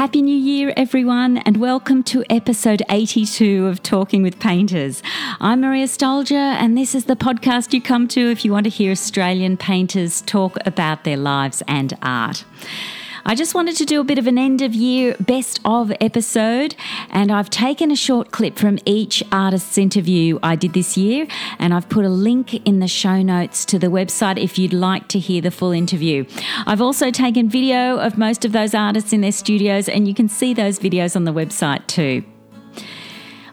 Happy New Year, everyone, and welcome to episode 82 of Talking with Painters. I'm Maria Stoljar, and this is the podcast you come to if you want to hear Australian painters talk about their lives and art. I just wanted to do a bit of an end of year best of episode, and I've taken a short clip from each artist's interview I did this year, and I've put a link in the show notes to the website if you'd like to hear the full interview. I've also taken video of most of those artists in their studios, and you can see those videos on the website too.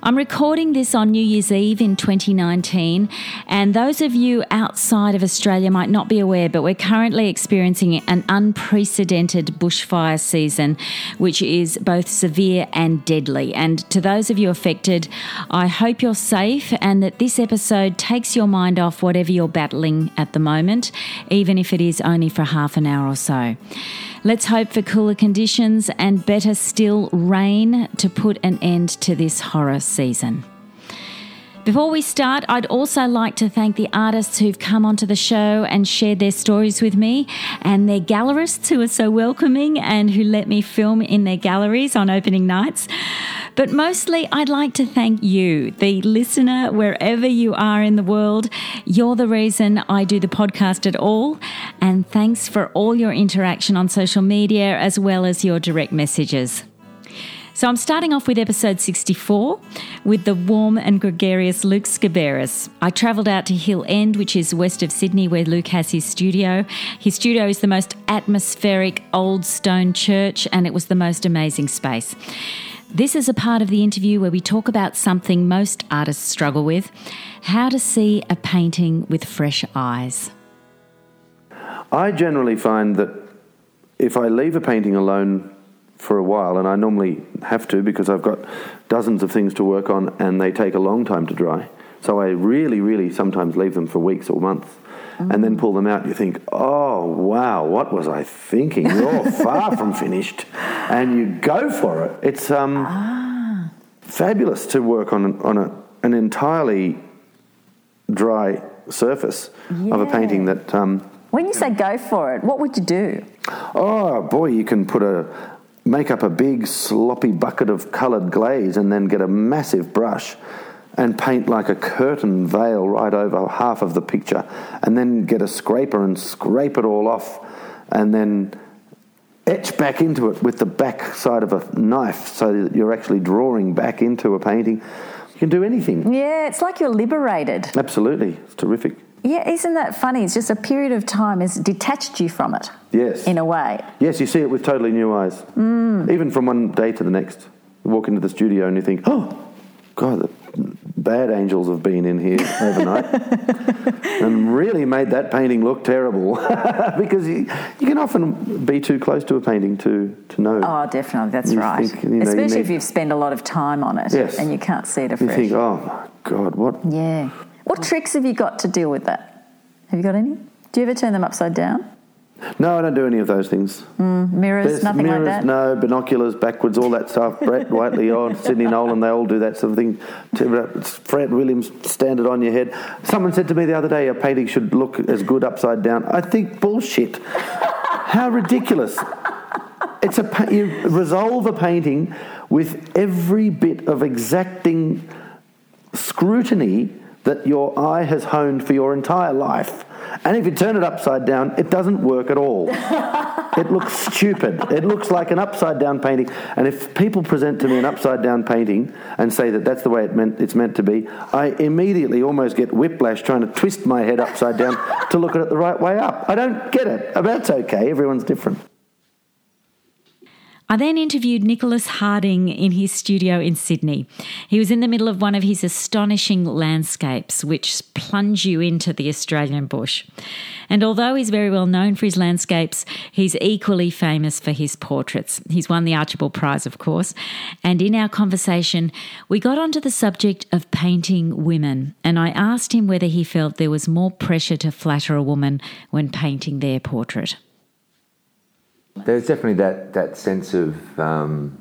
I'm recording this on New Year's Eve in 2019, and those of you outside of Australia might not be aware, but we're currently experiencing an unprecedented bushfire season, which is both severe and deadly. And to those of you affected, I hope you're safe and that this episode takes your mind off whatever you're battling at the moment, even if it is only for half an hour or so. Let's hope for cooler conditions and better still, rain to put an end to this horror season. Before we start, I'd also like to thank the artists who've come onto the show and shared their stories with me, and their gallerists who are so welcoming and who let me film in their galleries on opening nights. But mostly, I'd like to thank you, the listener, wherever you are in the world. You're the reason I do the podcast at all. And thanks for all your interaction on social media as well as your direct messages. So I'm starting off with episode 64 with the warm and gregarious Luke Sciberras. I travelled out to Hill End, which is west of Sydney, where Luke has his studio. His studio is the most atmospheric old stone church, and it was the most amazing space. This is a part of the interview where we talk about something most artists struggle with how to see a painting with fresh eyes. I generally find that if I leave a painting alone for a while, and I normally have to because I've got dozens of things to work on and they take a long time to dry. So I really, really sometimes leave them for weeks or months mm. and then pull them out. You think, oh, wow, what was I thinking? You're far from finished. And you go for it. It's um, ah. fabulous to work on, on a, an entirely dry surface yeah. of a painting that. Um, when you say go for it, what would you do? Oh boy, you can put a make up a big sloppy bucket of coloured glaze and then get a massive brush and paint like a curtain veil right over half of the picture and then get a scraper and scrape it all off and then etch back into it with the back side of a knife so that you're actually drawing back into a painting. You can do anything. Yeah, it's like you're liberated. Absolutely. It's terrific. Yeah, isn't that funny? It's just a period of time has detached you from it. Yes. In a way. Yes, you see it with totally new eyes. Mm. Even from one day to the next. You walk into the studio and you think, oh, God, the bad angels have been in here overnight and really made that painting look terrible because you, you can often be too close to a painting to, to know. Oh, definitely, that's you right. Think, you know, Especially need, if you've spent a lot of time on it yes. and you can't see it afresh. You think, oh my God, what? Yeah. What tricks have you got to deal with that? Have you got any? Do you ever turn them upside down? No, I don't do any of those things. Mm, mirrors, There's nothing mirrors, like that. No, binoculars, backwards, all that stuff. Brett Whiteley, oh, Sidney Nolan, they all do that sort of thing. Fred Williams, stand it on your head. Someone said to me the other day, a painting should look as good upside down. I think bullshit. How ridiculous! It's a you resolve a painting with every bit of exacting scrutiny that your eye has honed for your entire life. And if you turn it upside down, it doesn't work at all. it looks stupid. It looks like an upside down painting. And if people present to me an upside down painting and say that that's the way it meant, it's meant to be, I immediately almost get whiplash trying to twist my head upside down to look at it the right way up. I don't get it. But that's okay. Everyone's different. I then interviewed Nicholas Harding in his studio in Sydney. He was in the middle of one of his astonishing landscapes, which plunge you into the Australian bush. And although he's very well known for his landscapes, he's equally famous for his portraits. He's won the Archibald Prize, of course. And in our conversation, we got onto the subject of painting women. And I asked him whether he felt there was more pressure to flatter a woman when painting their portrait. There's definitely that, that sense of, um,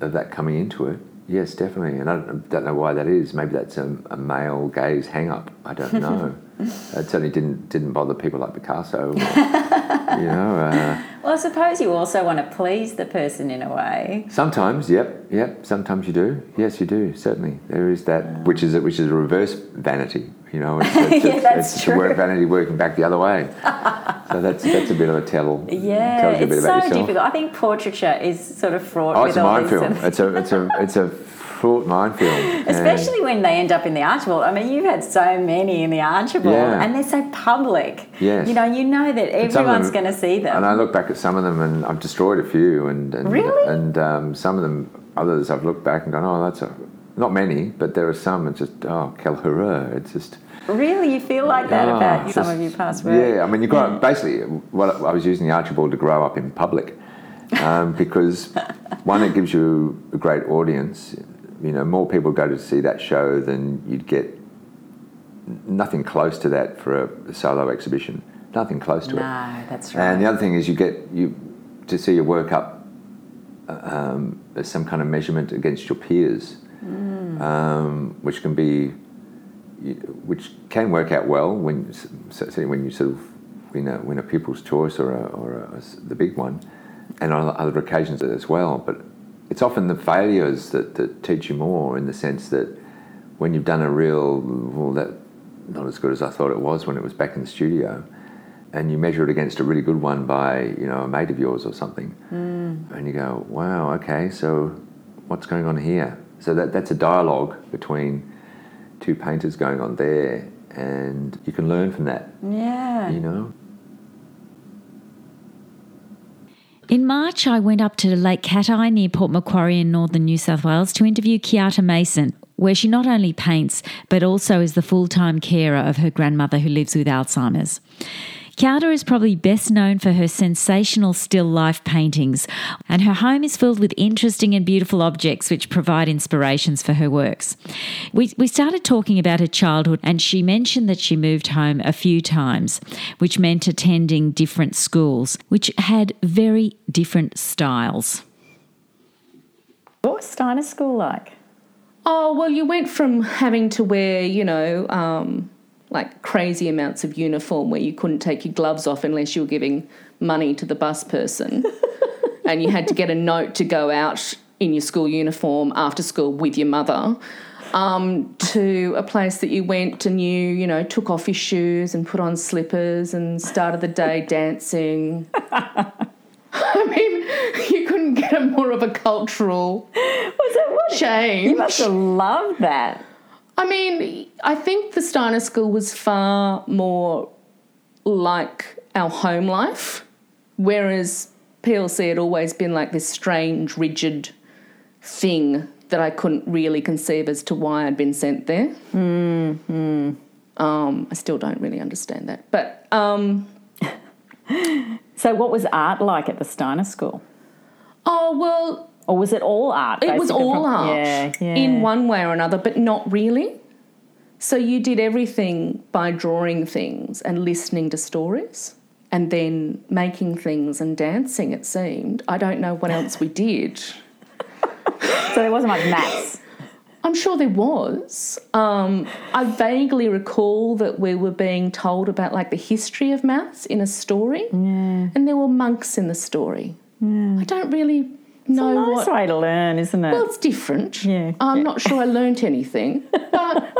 of that coming into it. Yes, definitely. And I don't, don't know why that is. Maybe that's a, a male gaze hang up. I don't know. it certainly didn't, didn't bother people like Picasso. Or, Uh, Well, I suppose you also want to please the person in a way. Sometimes, yep, yep. Sometimes you do. Yes, you do. Certainly, there is that, which is a, which is a reverse vanity. You know, it's, it's, Yeah, that's it's true. vanity working back the other way. so that's that's a bit of a tell. Yeah, tells you a bit it's so yourself. difficult. I think portraiture is sort of fraught Oh, with it's a minefield. this. It's a it's a it's a fraught minefield. And- Especially when they end up in the Archibald. I mean, you've had so many in the Archibald, Yeah. and they're so public. Yes. You know, you know that And everyone's going to see them. And I look back at some of them, and I've destroyed a few, and and, Really? and um, some of them, others, I've looked back and gone, oh, that's a not many, but there are some. It's just oh, horreur. It's just really, you feel like that oh, about it's some of your past work? Yeah, I mean, you've got basically. What I was using the Archibald to grow up in public, um, because one, it gives you a great audience. You know, more people go to see that show than you'd get. Nothing close to that for a solo exhibition. Nothing close to it. No, that's right. And the other thing is you get you to see your work up um, as some kind of measurement against your peers, um, which can be which can work out well when say when you sort of win a, win a people's choice or a, or a, the big one, and on other occasions as well. But it's often the failures that, that teach you more in the sense that when you've done a real well that not as good as I thought it was when it was back in the studio, and you measure it against a really good one by you know a mate of yours or something, hmm. and you go, wow, okay, so what's going on here? So that that's a dialogue between two painters going on there, and you can learn from that. yeah. You know. In March, I went up to Lake Cathie near Port Macquarie in northern New South Wales to interview Kiata Mason, where she not only paints but also is the full time carer of her grandmother who lives with Alzheimer's. Kiata is probably best known for her sensational still life paintings, and her home is filled with interesting and beautiful objects which provide inspirations for her works. We, we started talking about her childhood, and she mentioned that she moved home a few times, which meant attending different schools, which had very different styles. What was Steiner School like? Oh, well, you went from having to wear, you know, um, like crazy amounts of uniform where you couldn't take your gloves off unless you were giving money to the bus person. and you had to get a note to go out in your school uniform after school with your mother. Um, to a place that you went and you, you know, took off your shoes and put on slippers and started the day dancing. I mean, you couldn't get a more of a cultural Was it what? change. You must have loved that. I mean, I think the Steiner School was far more like our home life, whereas PLC had always been like this strange, rigid thing that I couldn't really conceive as to why I'd been sent there. Um, I still don't really understand that. But um, So, what was art like at the Steiner School? oh well, Or was it all art? It was all from- art Yeah, yeah. in one way or another, but not really. So you did everything by drawing things and listening to stories and then making things and dancing, it seemed. I don't know what else we did. So there wasn't much maths. I'm sure there was. Um, I vaguely recall that we were being told about like the history of maths in a story, and there were monks in the story. I don't really know Nice what. way to learn, isn't it? Well, it's different. Yeah, I'm not sure I learnt anything, but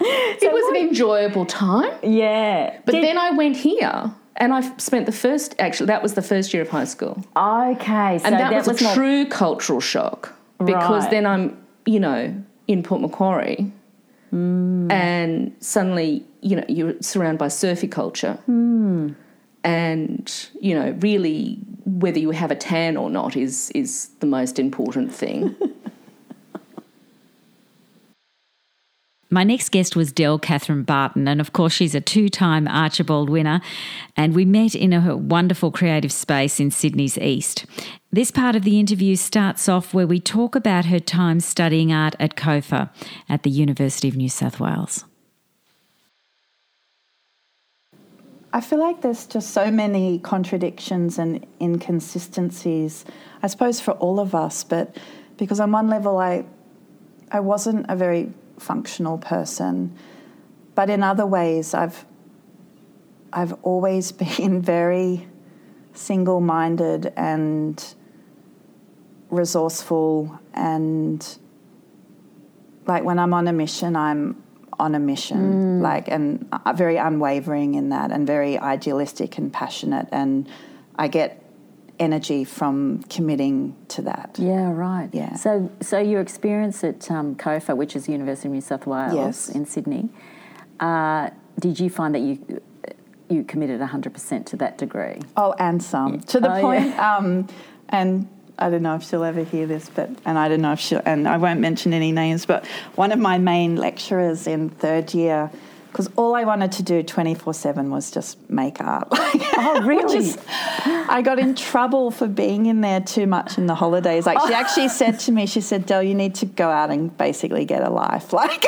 it was an enjoyable time. yeah. But Did- then I went here and I spent the first, actually, that was the first year of high school. okay, so And that, was, a more- true cultural shock because Right. then I'm, you know, in Port Macquarie Hmm. and suddenly, you know, you're surrounded by surfy culture. Hmm. And, you know, really whether you have a tan or not is, is the most important thing. My next guest was Del Kathryn Barton, and of course, she's a two time Archibald winner. And we met in a wonderful creative space in Sydney's East. This part of the interview starts off where we talk about her time studying art at COFA at the University of New South Wales. I feel like there's just so many contradictions and inconsistencies, I suppose, for all of us. But because on one level, I, I wasn't a very functional person, but in other ways, I've, I've always been very single minded and resourceful and like when I'm on a mission, I'm on a mission, like, and uh, very unwavering in that, and very idealistic and passionate, and I get energy from committing to that. Yeah, right. Yeah. So, so your experience at um, COFA, which is University of New South Wales Yes. in Sydney, uh, did you find that you you committed 100% to that degree? Oh, and some to the Oh, point. Um, and I don't know if she'll ever hear this, but and I don't know if she'll. And I won't mention any names, but one of my main lecturers in third year. Because all I wanted to do 24 7 was just make art. Oh, really? Is- I got in trouble for being in there too much in the holidays. Like, she actually said to me, she said, Del, you need to go out and basically get a life. Like,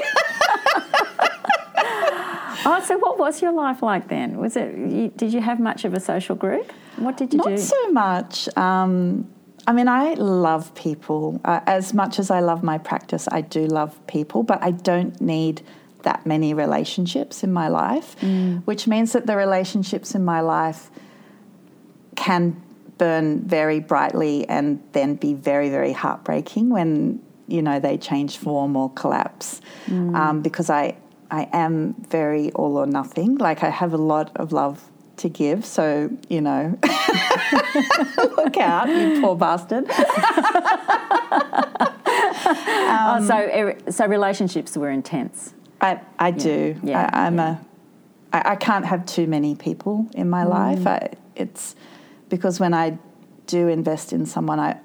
Oh, so what was your life like then? Was it? Did you have much of a social group? What did you Not do? so much. Um, I mean, I love people. Uh, as much as I love my practice, I do love people, but I don't need that many relationships in my life, which means that the relationships in my life can burn very brightly and then be very, very heartbreaking when, you know, they change form or collapse. Um, because I, I am very all or nothing. Like, I have a lot of love to give. So, you know, look out, you poor bastard. oh, so er- so relationships were intense. I, I do. yeah, I, I'm a. I, I can't have too many people in my life. I, it's because when I do invest in someone, I,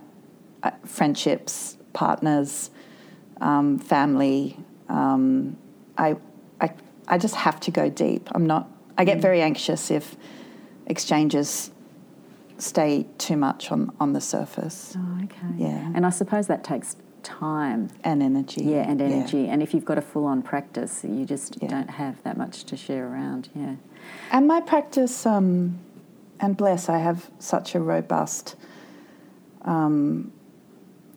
I friendships, partners, um, family. Um, I, I I just have to go deep. I'm not. I get very anxious if exchanges stay too much on on the surface Oh, okay. Yeah. And I suppose that takes time. and energy. Yeah, and energy. And if you've got a full on practice, you just Yeah. don't have that much to share around. Yeah. And my practice, um, and bless, I have such a robust, um,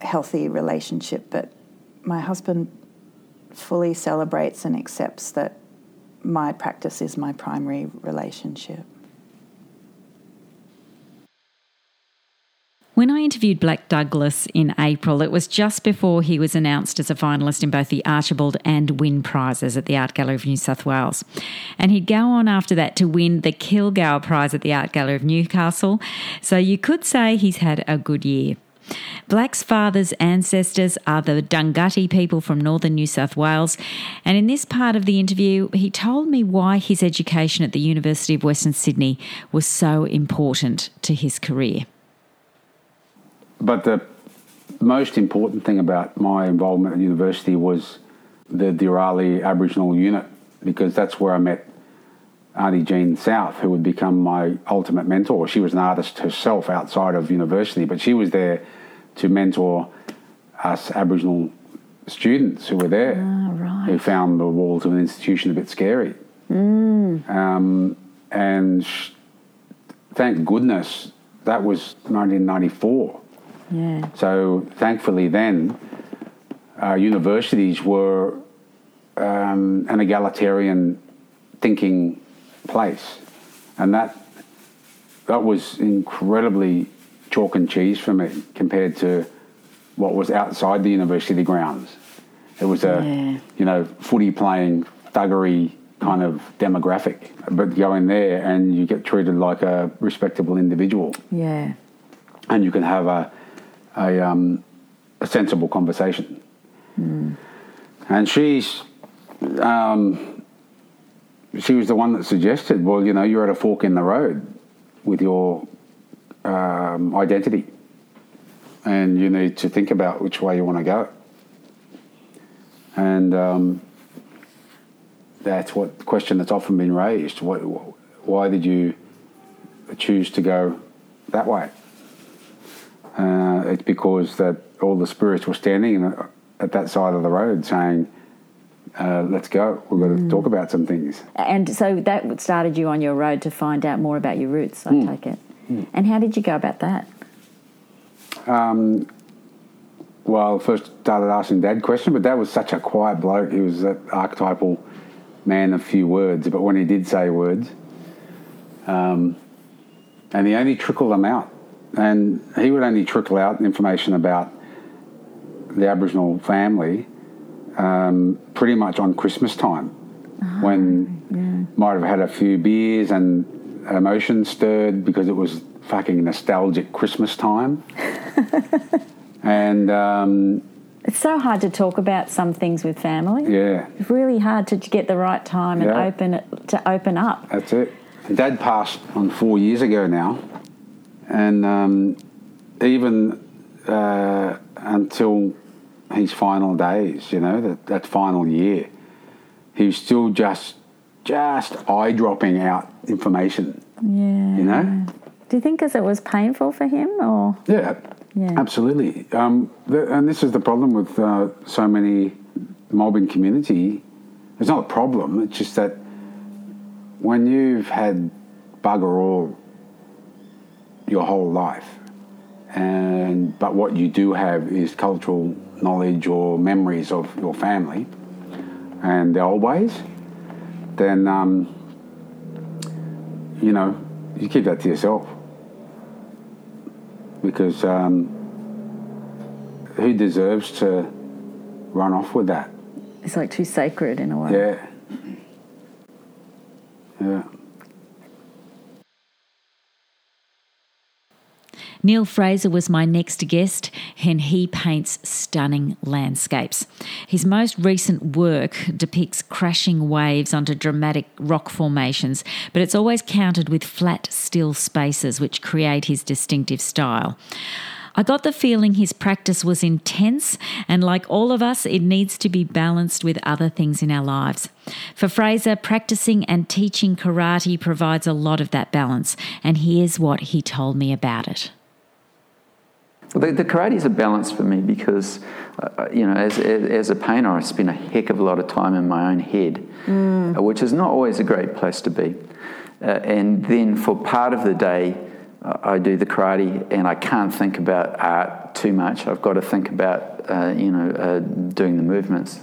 healthy relationship. But my husband fully celebrates and accepts that my practice is my primary relationship. When I interviewed Blak Douglas in April, it was just before he was announced as a finalist in both the Archibald and Wynne Prizes at the Art Gallery of New South Wales. And he'd go on after that to win the Kilgour Prize at the Art Gallery of Newcastle. So you could say he's had a good year. Blak's father's ancestors are the Dunghutti people from northern New South Wales, and in this part of the interview, he told me why his education at the University of Western Sydney was so important to his career. But the most important thing about my involvement at university was the Dirali Aboriginal unit because that's where I met Auntie Jean South, who would become my ultimate mentor. She was an artist herself outside of university, but she was there to mentor us Aboriginal students who were there, who found the walls of an institution a bit scary. Um, and sh- thank goodness that was 1994. Yeah. So thankfully, then uh, universities were um, an egalitarian thinking place, and that that was incredibly chalk and cheese for me compared to what was outside the university grounds. It was a Yeah. you know footy playing thuggery kind of demographic, but go in there and you get treated like a respectable individual Yeah. and you can have a a, um, a sensible conversation. And she's um, she was the one that suggested, well, you know, you're at a fork in the road with your um, identity, and you need to think about which way you want to go. And um, that's what the question that's often been raised. What, why did you choose to go that way? Uh, it's because that all the spirits were standing at that side of the road saying, uh, let's go. We've got to talk about some things. And so that started you on your road to find out more about your roots, I take it. And how did you go about that? Well, first started asking Dad question, but Dad was such a quiet bloke. He was that archetypal man of few words. But when he did say words, um, and he only trickled them out. And he would only trickle out information about the Aboriginal family um, pretty much on Christmas time, when might have had a few beers and emotions stirred because it was fucking nostalgic Christmas time. and um, It's so hard to talk about some things with family. yeah, It's really hard to get the right time and Yeah. open it to open up. That's it. Dad passed on four years ago now, and um, even uh, until his final days, you know, that, that final year, he was still just just eye dropping out information. Yeah. You know? Do you think because it was painful for him, or Yeah, Yeah. absolutely. Um, the, and this is the problem with uh, so many mobbing community. It's not a problem. It's just that when you've had bugger all your whole life, and but what you do have is cultural knowledge or memories of your family and the old ways, then um, you know you keep that to yourself because um, who deserves to run off with that? it's like too sacred in a way? Yeah. Yeah. Neil Frazer was my next guest, and he paints stunning landscapes. His most recent work depicts crashing waves onto dramatic rock formations, but it's always countered with flat, still spaces which create his distinctive style. I got the feeling his practice was intense, and like all of us, it needs to be balanced with other things in our lives. For Frazer, practicing and teaching karate provides a lot of that balance, and here's what he told me about it. The, the karate is a balance for me because, uh, you know, as, as, as a painter, I spend a heck of a lot of time in my own head, uh, which is not always a great place to be. Uh, and then for part of the day, I do the karate and I can't think about art too much. I've got to think about, uh, you know, uh, doing the movements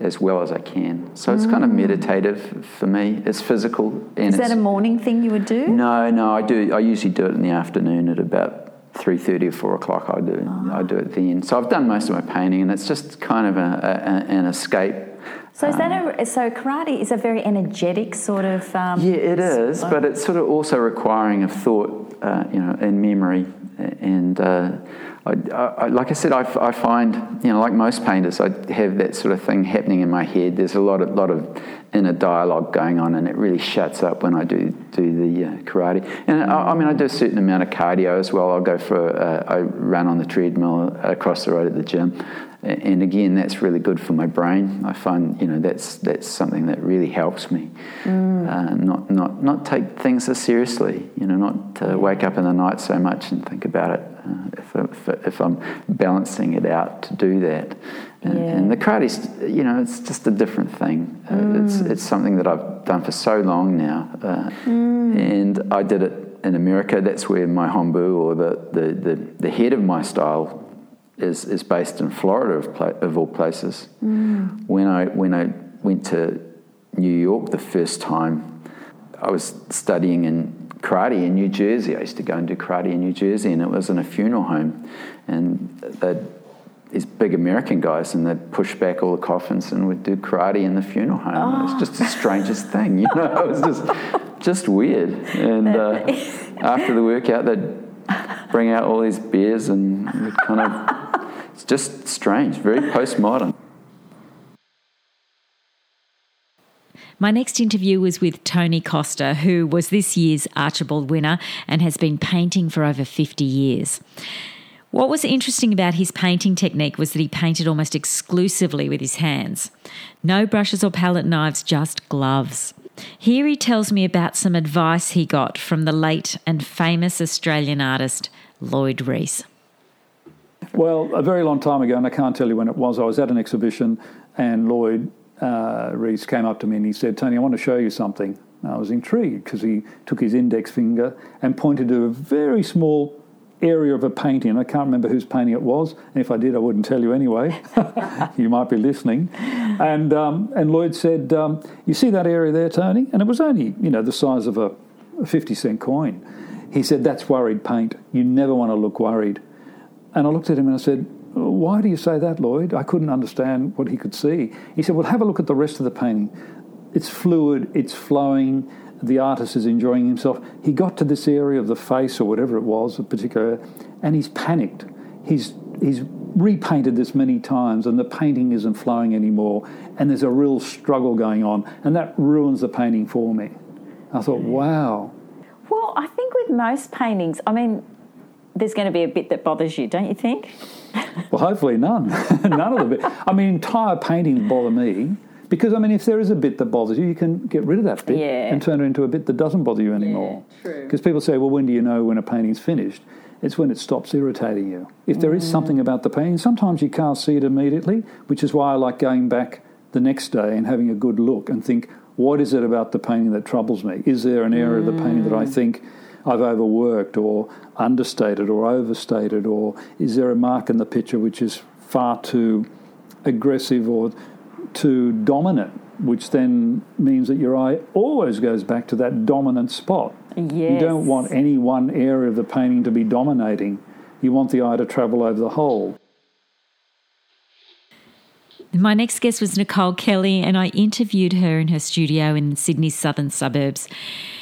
as well as I can. So it's kind of meditative for me. It's physical. And Is that a morning thing you would do? no, no, I do. I usually do it in the afternoon at about three thirty or four o'clock. I do. I do it then. So I've done most of my painting, and it's just kind of a, a, an escape. So is that a so karate is a very energetic sort of um, Yeah, it is, but it's sort of also requiring of thought, uh, you know, and memory. And uh, I, I, like I said, I, I find, you know, like most painters, I have that sort of thing happening in my head. There's a lot of lot of inner dialogue going on, and it really shuts up when I do do the uh, karate. And I, I mean, I do a certain amount of cardio as well. I'll go for uh, I run on the treadmill across the road at the gym. And again, that's really good for my brain. I find, you know, that's that's something that really helps me. Uh, not not not take things as seriously. You know, not uh, wake up in the night so much and think about it. If, if, I'm balancing it out to do that, and, and the karate's, you know, it's just a different thing. Uh, It's it's something that I've done for so long now, uh, and I did it in America. That's where my hombu or the the, the, the head of my style is, is based in Florida of, pla- of all places. When I when I went to New York the first time, I was studying in karate in New Jersey. I used to go and do karate in New Jersey, and it was in a funeral home, and they'd these big American guys, and they'd push back all the coffins and would do karate in the funeral home. It was just the strangest thing, you know. It was just just weird. And uh, after the workout, they'd bring out all these beers and kind of it's just strange, very postmodern. My next interview was with Tony Costa, who was this year's Archibald winner and has been painting for over 50 years. What was interesting about his painting technique was that he painted almost exclusively with his hands. No brushes or palette knives, just gloves. Here he tells me about some advice he got from the late and famous Australian artist Lloyd Rees. Well, a very long time ago, and I can't tell you when it was, I was at an exhibition and Lloyd uh, Rees came up to me and he said, Tony, I want to show you something. And I was intrigued because he took his index finger and pointed to a very small area of a painting. I can't remember whose painting it was, and if I did, I wouldn't tell you anyway. you might be listening. And um, and Lloyd said, um, "You see that area there, Tony?" And it was only you know the size of a, a fifty cent coin. He said, That's worried paint. You never want to look worried. And I looked at him and I said, Why do you say that, Lloyd? I couldn't understand what he could see. He said, Well, have a look at the rest of the painting. It's fluid, it's flowing, the artist is enjoying himself. He got to this area of the face or whatever it was, a particular, and he's panicked. He's, he's repainted this many times and the painting isn't flowing anymore and there's a real struggle going on and that ruins the painting for me. I thought, hmm. wow. Well, I think with most paintings, I mean, there's going to be a bit that bothers you, don't you think? Well, hopefully none. none of the bit. I mean, entire paintings bother me because, I mean, if there is a bit that bothers you, you can get rid of that bit Yeah. and turn it into a bit that doesn't bother you anymore. Because people say, well, when do you know when a painting's finished? It's when it stops irritating you. If there is mm. something about the painting, sometimes you can't see it immediately, which is why I like going back the next day and having a good look and think, what is it about the painting that troubles me? Is there an area of the painting that I mm. think I've overworked or understated or overstated? Or is there a mark in the picture which is far too aggressive or too dominant, which then means that your eye always goes back to that dominant spot? Yes. You don't want any one area of the painting to be dominating. You want the eye to travel over the whole. My next guest was Nicole Kelly, and I interviewed her in her studio in Sydney's southern suburbs.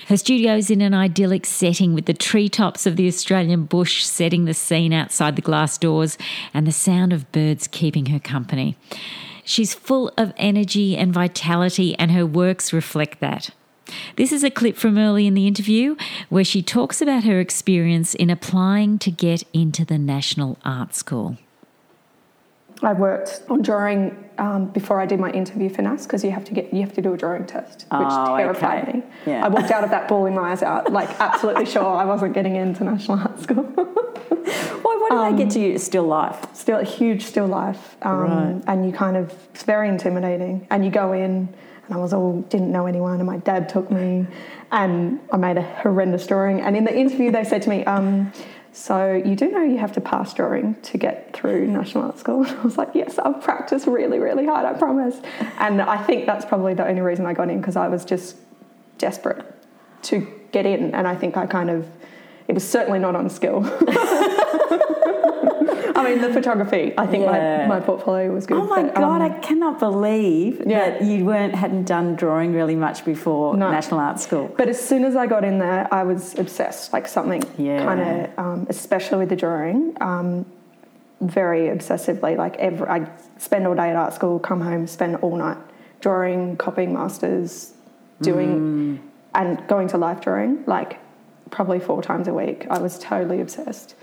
Her studio is in an idyllic setting with the treetops of the Australian bush setting the scene outside the glass doors and the sound of birds keeping her company. She's full of energy and vitality, and her works reflect that. This is a clip from early in the interview where she talks about her experience in applying to get into the National Art School. I worked on drawing um, before I did my interview for NAS because you have to get you have to do a drawing test, which Oh, terrified okay. me. Yeah. I walked out of that bawling my eyes out, like absolutely sure I wasn't getting into National Art School. Why, what did they get to you? Still life. still a huge still life, um, Right. and you kind of it's very intimidating. And you go in, and I was all didn't know anyone, and my dad took me, and I made a horrendous drawing. And in the interview, they said to me. So you do know you have to pass drawing to get through National Art School? And I was like, yes, I've practiced really, really hard, I promise. And I think that's probably the only reason I got in because I was just desperate to get in. And I think I kind of, it was certainly not on skill. I mean, the photography, I think Yeah. my, my portfolio was good. Oh my but, god! um, I cannot believe Yeah. that you weren't hadn't done drawing really much before No. National Art School. But as soon as I got in there, I was obsessed. Like something Yeah. kind of, um, especially with the drawing, um, very obsessively. Like every, I spend all day at art school, come home, spend all night drawing, copying masters, doing, and going to life drawing. Like probably four times a week. I was totally obsessed.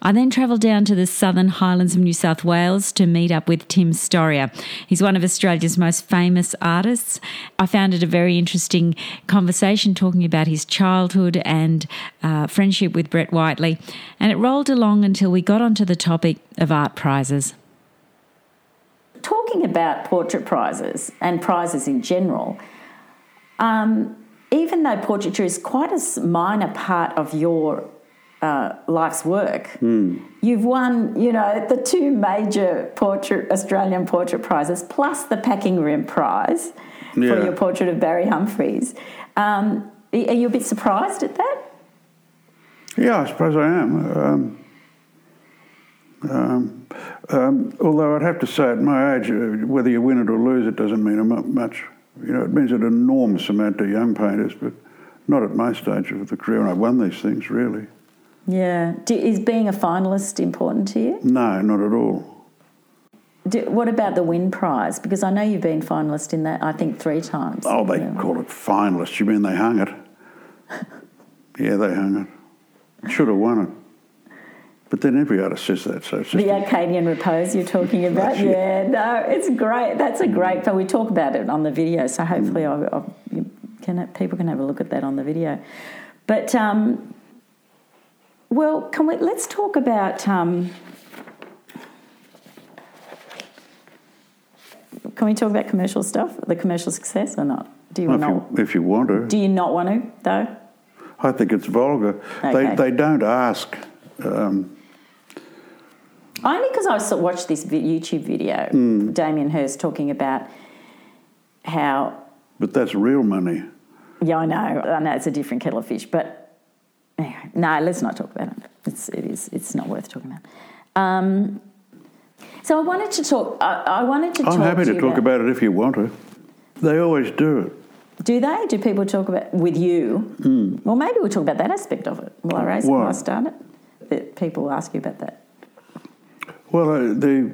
I then travelled down to the southern highlands of New South Wales to meet up with Tim Storrier. He's one of Australia's most famous artists. I found it a very interesting conversation talking about his childhood and uh, friendship with Brett Whiteley. And it rolled along until we got onto the topic of art prizes. Talking about portrait prizes and prizes in general, um, even though portraiture is quite a minor part of your uh, life's work, you've won, you know, the two major portrait Australian portrait prizes plus the Packing Room Prize for your portrait of Barry Humphries. Um, are you a bit surprised at that? Yeah, I suppose I am. Um, um, um, although I'd have to say, at my age, uh, whether you win it or lose it doesn't mean much. You know, it means an enormous amount to young painters, but not at my stage of the career. And I've won these things, really. Yeah. Do, is being a finalist important to you? No, not at all. Do, what about the Wynne Prize? Because I know you've been finalist in that, I think, three times. Oh, they Yeah. call it finalist. You mean they hung it? yeah, they hung it. Should have won it. But then every artist says that, so The Arcadian repose you're talking about, That's it. yeah, no, it's great. That's a great. But we talk about it on the video, so hopefully, Mm. I, I, you can people can have a look at that on the video. But um, well, can we? Let's talk about. Um, can we talk about commercial stuff, the commercial success, or not? Do you if not? you, if you want to. Do you not want to though? I think it's vulgar. Okay. They, they don't ask. Um, Only because I watched this YouTube video, Hmm. Damien Hirst talking about how but that's real money. Yeah, I know. I know it's a different kettle of fish, but anyway, no, let's not talk about it. It's it is it's not worth talking about. Um, so I wanted to talk. I, I wanted to. I'm talk happy to you talk about it if you want to. They always do it. Do they? Do people talk about with you? Mm. Well, maybe we'll talk about that aspect of it. Will I raise it? Will I start it? That people ask you about that. Well, uh, they,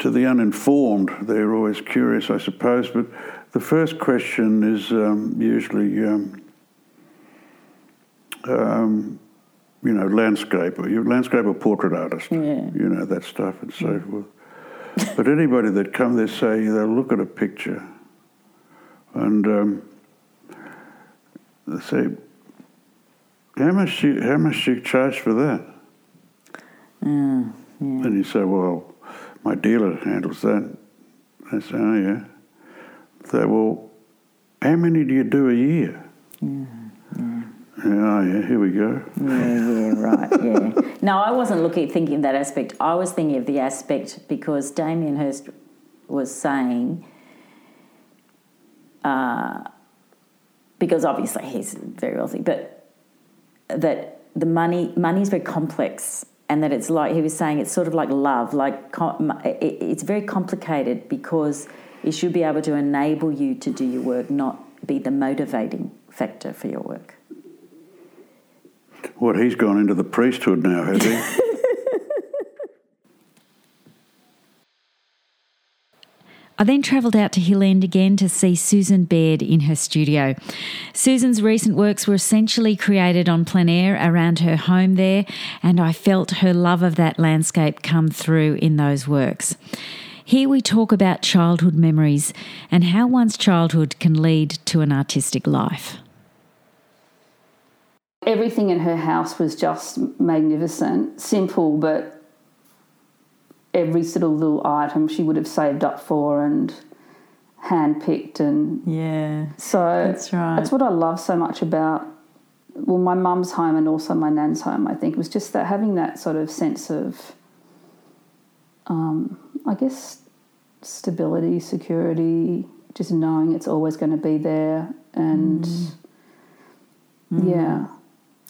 to the uninformed, they're always curious, I suppose. But the first question is um, usually, um, um, you know, landscape or you landscape or portrait artist, yeah. you know that stuff and so forth. but anybody that come there say they'll look at a picture and um, they say, "How much? You, how much you charge for that?" Mm, yeah. And you say, "Well, my dealer handles that." They say, "Oh yeah." They say, well, how many do you do a year? Yeah, yeah. Yeah, here we go. Yeah, yeah, right, yeah. no, I wasn't looking thinking of that aspect. I was thinking of the aspect because Damien Hirst was saying, uh, because obviously he's very wealthy, but that the money money is very complex, and that it's like he was saying it's sort of like love, like it's very complicated because it should be able to enable you to do your work, not be the motivating factor for your work. What, he's gone into the priesthood now, has he? I then travelled out to Hill End again to see Susan Baird in her studio. Susan's recent works were essentially created on plein air around her home there, and I felt her love of that landscape come through in those works. Here we talk about childhood memories and how one's childhood can lead to an artistic life everything in her house was just magnificent, simple, but every sort of little item she would have saved up for and handpicked and yeah. So that's right. That's what I love so much about well my mum's home and also my nan's home. I think it was just that having that sort of sense of um, I guess stability, security, just knowing it's always going to be there and mm. yeah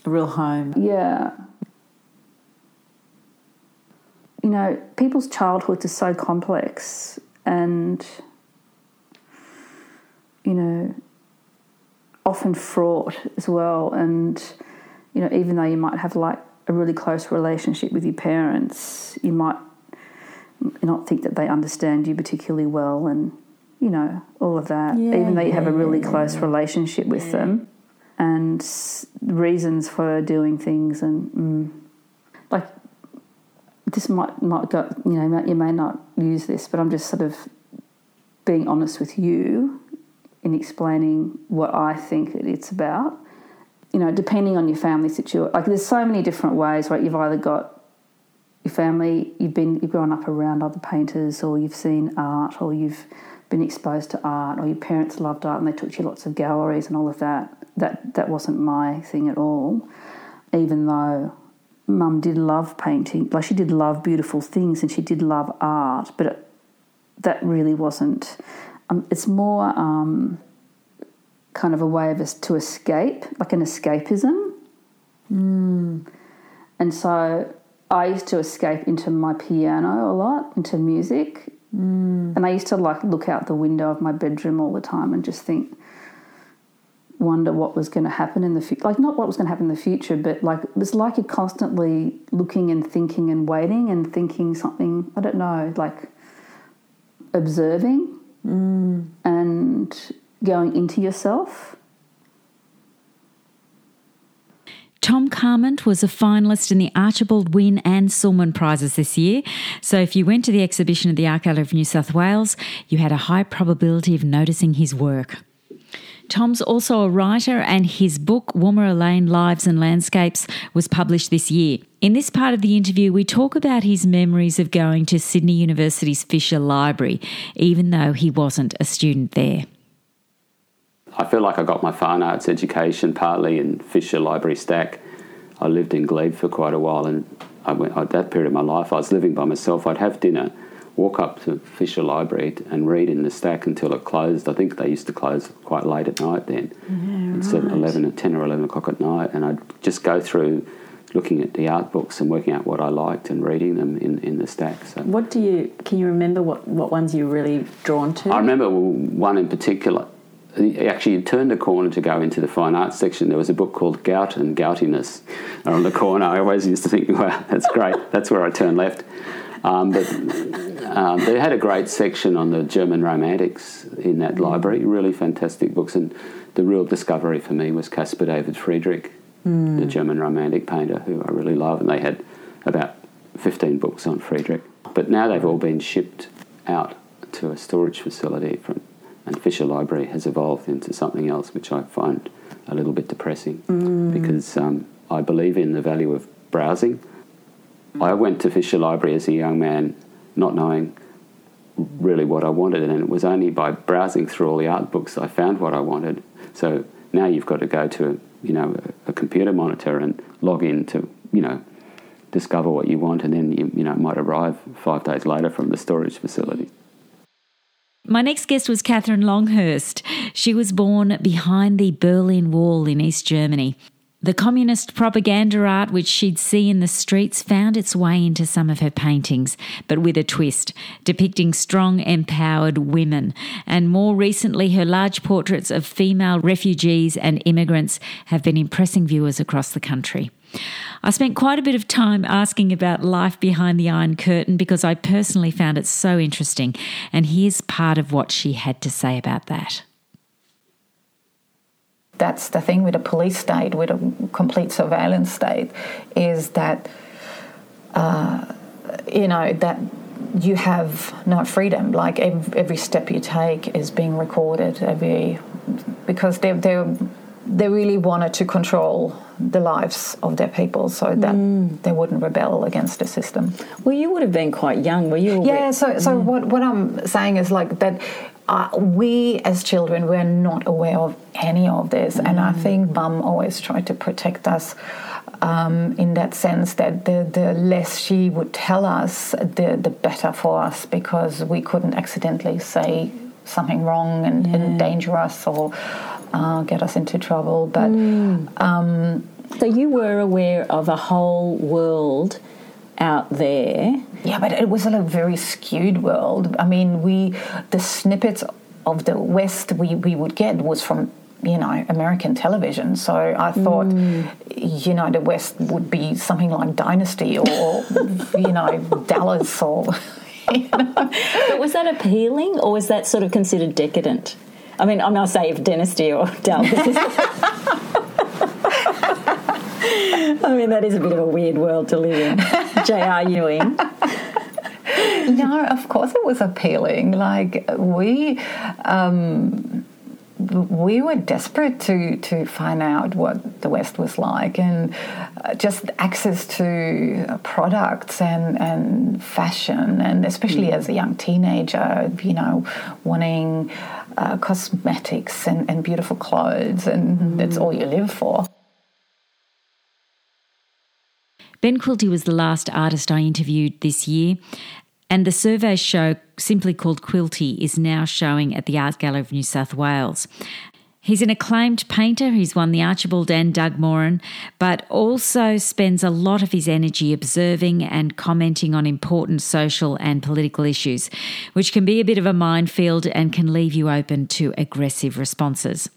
a real home. Yeah. You know, people's childhoods are so complex and, you know, often fraught as well. And, you know, even though you might have like a really close relationship with your parents, you might not think that they understand you particularly well and, you know, all of that. Yeah, even though you yeah, have a really yeah, close relationship with them and reasons for doing things and mm, like this might might go you know you may not use this but I'm just sort of being honest with you in explaining what I think it's about. You know depending on your family situation like there's so many different ways right? You've either got your family you've been you've grown up around other painters or you've seen art or you've been exposed to art or your parents loved art and they took you lots of galleries and all of that that that wasn't my thing at all. Even though mum did love painting, like she did love beautiful things and she did love art, but it, that really wasn't. Um, it's more um, kind of a way of us to escape, like an escapism. Mm. And so I used to escape into my piano a lot, into music. Mm. And I used to like look out the window of my bedroom all the time and just think, wonder what was going to happen in the future. Like, not what was going to happen in the future, but like, it was like you're constantly looking and thinking and waiting and thinking something, I don't know, like observing mm. and going into yourself. Tom Carment was a finalist in the Archibald Wynne and Sulman Prizes this year. So if you went to the exhibition at the Art Gallery of New South Wales, you had a high probability of noticing his work. Tom's also a writer, and his book, Womerah Lane Lives and Landscapes, was published this year. In this part of the interview, we talk about his memories of going to Sydney University's Fisher Library, even though he wasn't a student there. I feel like I got my fine arts education partly in Fisher Library Stack. I lived in Glebe for quite a while, and I went, at that period of my life, I was living by myself. I'd have dinner walk up to Fisher Library and read in the stack until it closed. I think they used to close quite late at night then. Yeah, right. 11 or 10 or 11 o'clock at night. And I'd just go through looking at the art books and working out what I liked and reading them in, in the stack. So What do you? Can you remember what, what ones you were really drawn to? I remember one in particular. Actually, you turned a corner to go into the fine arts section. There was a book called Gout and Goutiness on the corner. I always used to think, wow, that's great. That's where I turned left. Um, but um, they had a great section on the German romantics in that library. Really fantastic books. And the real discovery for me was Caspar David Friedrich, the German romantic painter, who I really love. And they had about 15 books on Friedrich. But now they've all been shipped out to a storage facility from and Fisher Library has evolved into something else, which I find a little bit depressing Mm. because um, I believe in the value of browsing. I went to Fisher Library as a young man, not knowing really what I wanted, and it was only by browsing through all the art books I found what I wanted. So now you've got to go to you know a, a computer monitor and log in to you know discover what you want, and then you, you know it might arrive five days later from the storage facility. My next guest was Kathrin Longhurst. She was born behind the Berlin Wall in East Germany. The communist propaganda art which she'd see in the streets found its way into some of her paintings, but with a twist, depicting strong, empowered women. And more recently, her large portraits of female refugees and immigrants have been impressing viewers across the country. I spent quite a bit of time asking about life behind the Iron Curtain because I personally found it so interesting, and here's part of what she had to say about that. that's the thing with a police state, with a complete surveillance state, is that uh, you know that you have no freedom. Like every, every step you take is being recorded. Every because they they they really wanted to control the lives of their people so that they wouldn't rebel against the system. Well, you would have been quite young, were you? Yeah. So so what what I'm saying is like that. Uh, we as children were not aware of any of this, and I think Mum always tried to protect us um, in that sense that the, the less she would tell us, the the better for us because we couldn't accidentally say something wrong and, and endanger us or uh, get us into trouble. But um, so you were aware of a whole world out there. Yeah, but it was a very skewed world. I mean, we the snippets of the West we, we would get was from you know American television. So I thought, you know, the West would be something like Dynasty or you know Dallas or. But was that appealing, or was that sort of considered decadent? I mean, I'm not saying if Dynasty or Dallas. I mean, that is a bit of a weird world to live in. J.R. Ewing. no, of course it was appealing. Like we, um, we were desperate to to find out what the West was like, and uh, just access to uh, products and and fashion, and especially as a young teenager, you know, wanting uh, cosmetics and, and beautiful clothes, and that's all you live for. Ben Quilty was the last artist I interviewed this year, and the survey show, simply called Quilty, is now showing at the Art Gallery of New South Wales. He's an acclaimed painter. He's won the Archibald and Doug Moran, but also spends a lot of his energy observing and commenting on important social and political issues, which can be a bit of a minefield and can leave you open to aggressive responses.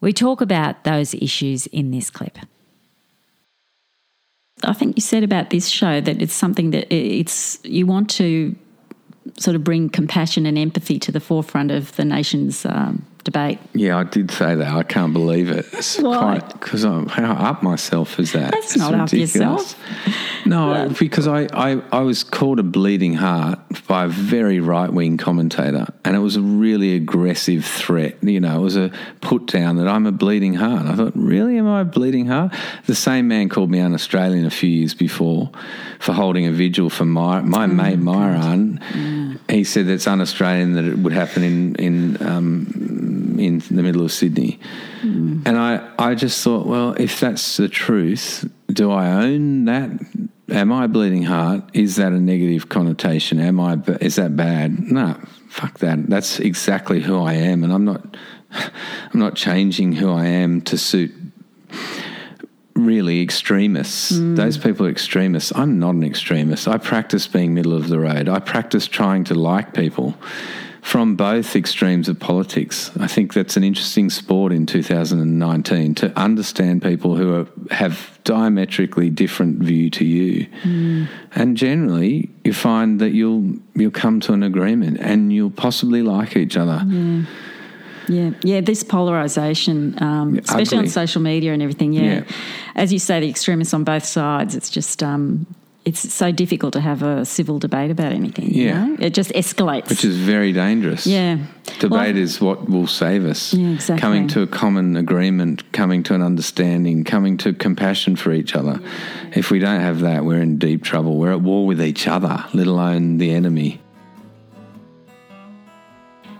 We talk about those issues in this clip. I think you said about this show that it's something that it's you want to sort of bring compassion and empathy to the forefront of the nation's um, debate. Yeah, I did say that. I can't believe it. It's Why? because I'm how up myself is that. That's It's not up ridiculous. No, because I, I, I was called a bleeding heart by a very right wing commentator, and it was a really aggressive threat. You know, it was a put down that I'm a bleeding heart. I thought, really, am I a bleeding heart? The same man called me an Australian a few years before for holding a vigil for my my oh mate Myuran. He said that's un Australian that it would happen in in um, in the middle of Sydney. And I, I just thought, well, if that's the truth, do I own that Am I a bleeding heart? Is that a negative connotation? Am I? Is that bad? No, fuck that. That's exactly who I am, and I'm not. I'm not changing who I am to suit really extremists. Mm. Those people are extremists. I'm not an extremist. I practice being middle of the road. I practice trying to like people from both extremes of politics. I think that's an interesting sport in 2019 to understand people who are, have diametrically different view to you. Mm. And generally, you find that you'll you'll come to an agreement and you'll possibly like each other. Yeah. Yeah, yeah. This polarization, um, especially on social media and everything. Yeah. yeah. As you say, the extremists on both sides. It's just um, it's so difficult to have a civil debate about anything. Yeah, you know? it just escalates, which is very dangerous. Yeah, debate well, is what will save us. Yeah, exactly. Coming to a common agreement, coming to an understanding, coming to compassion for each other. If we don't have that, we're in deep trouble. We're at war with each other, let alone the enemy.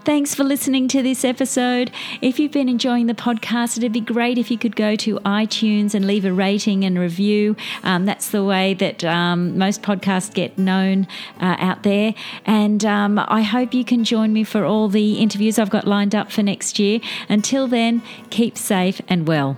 Thanks for listening to this episode. If you've been enjoying the podcast, it'd be great if you could go to iTunes and leave a rating and review. Um, that's the way that um, most podcasts get known uh, out there. And um, I hope you can join me for all the interviews I've got lined up for next year. Until then, keep safe and well.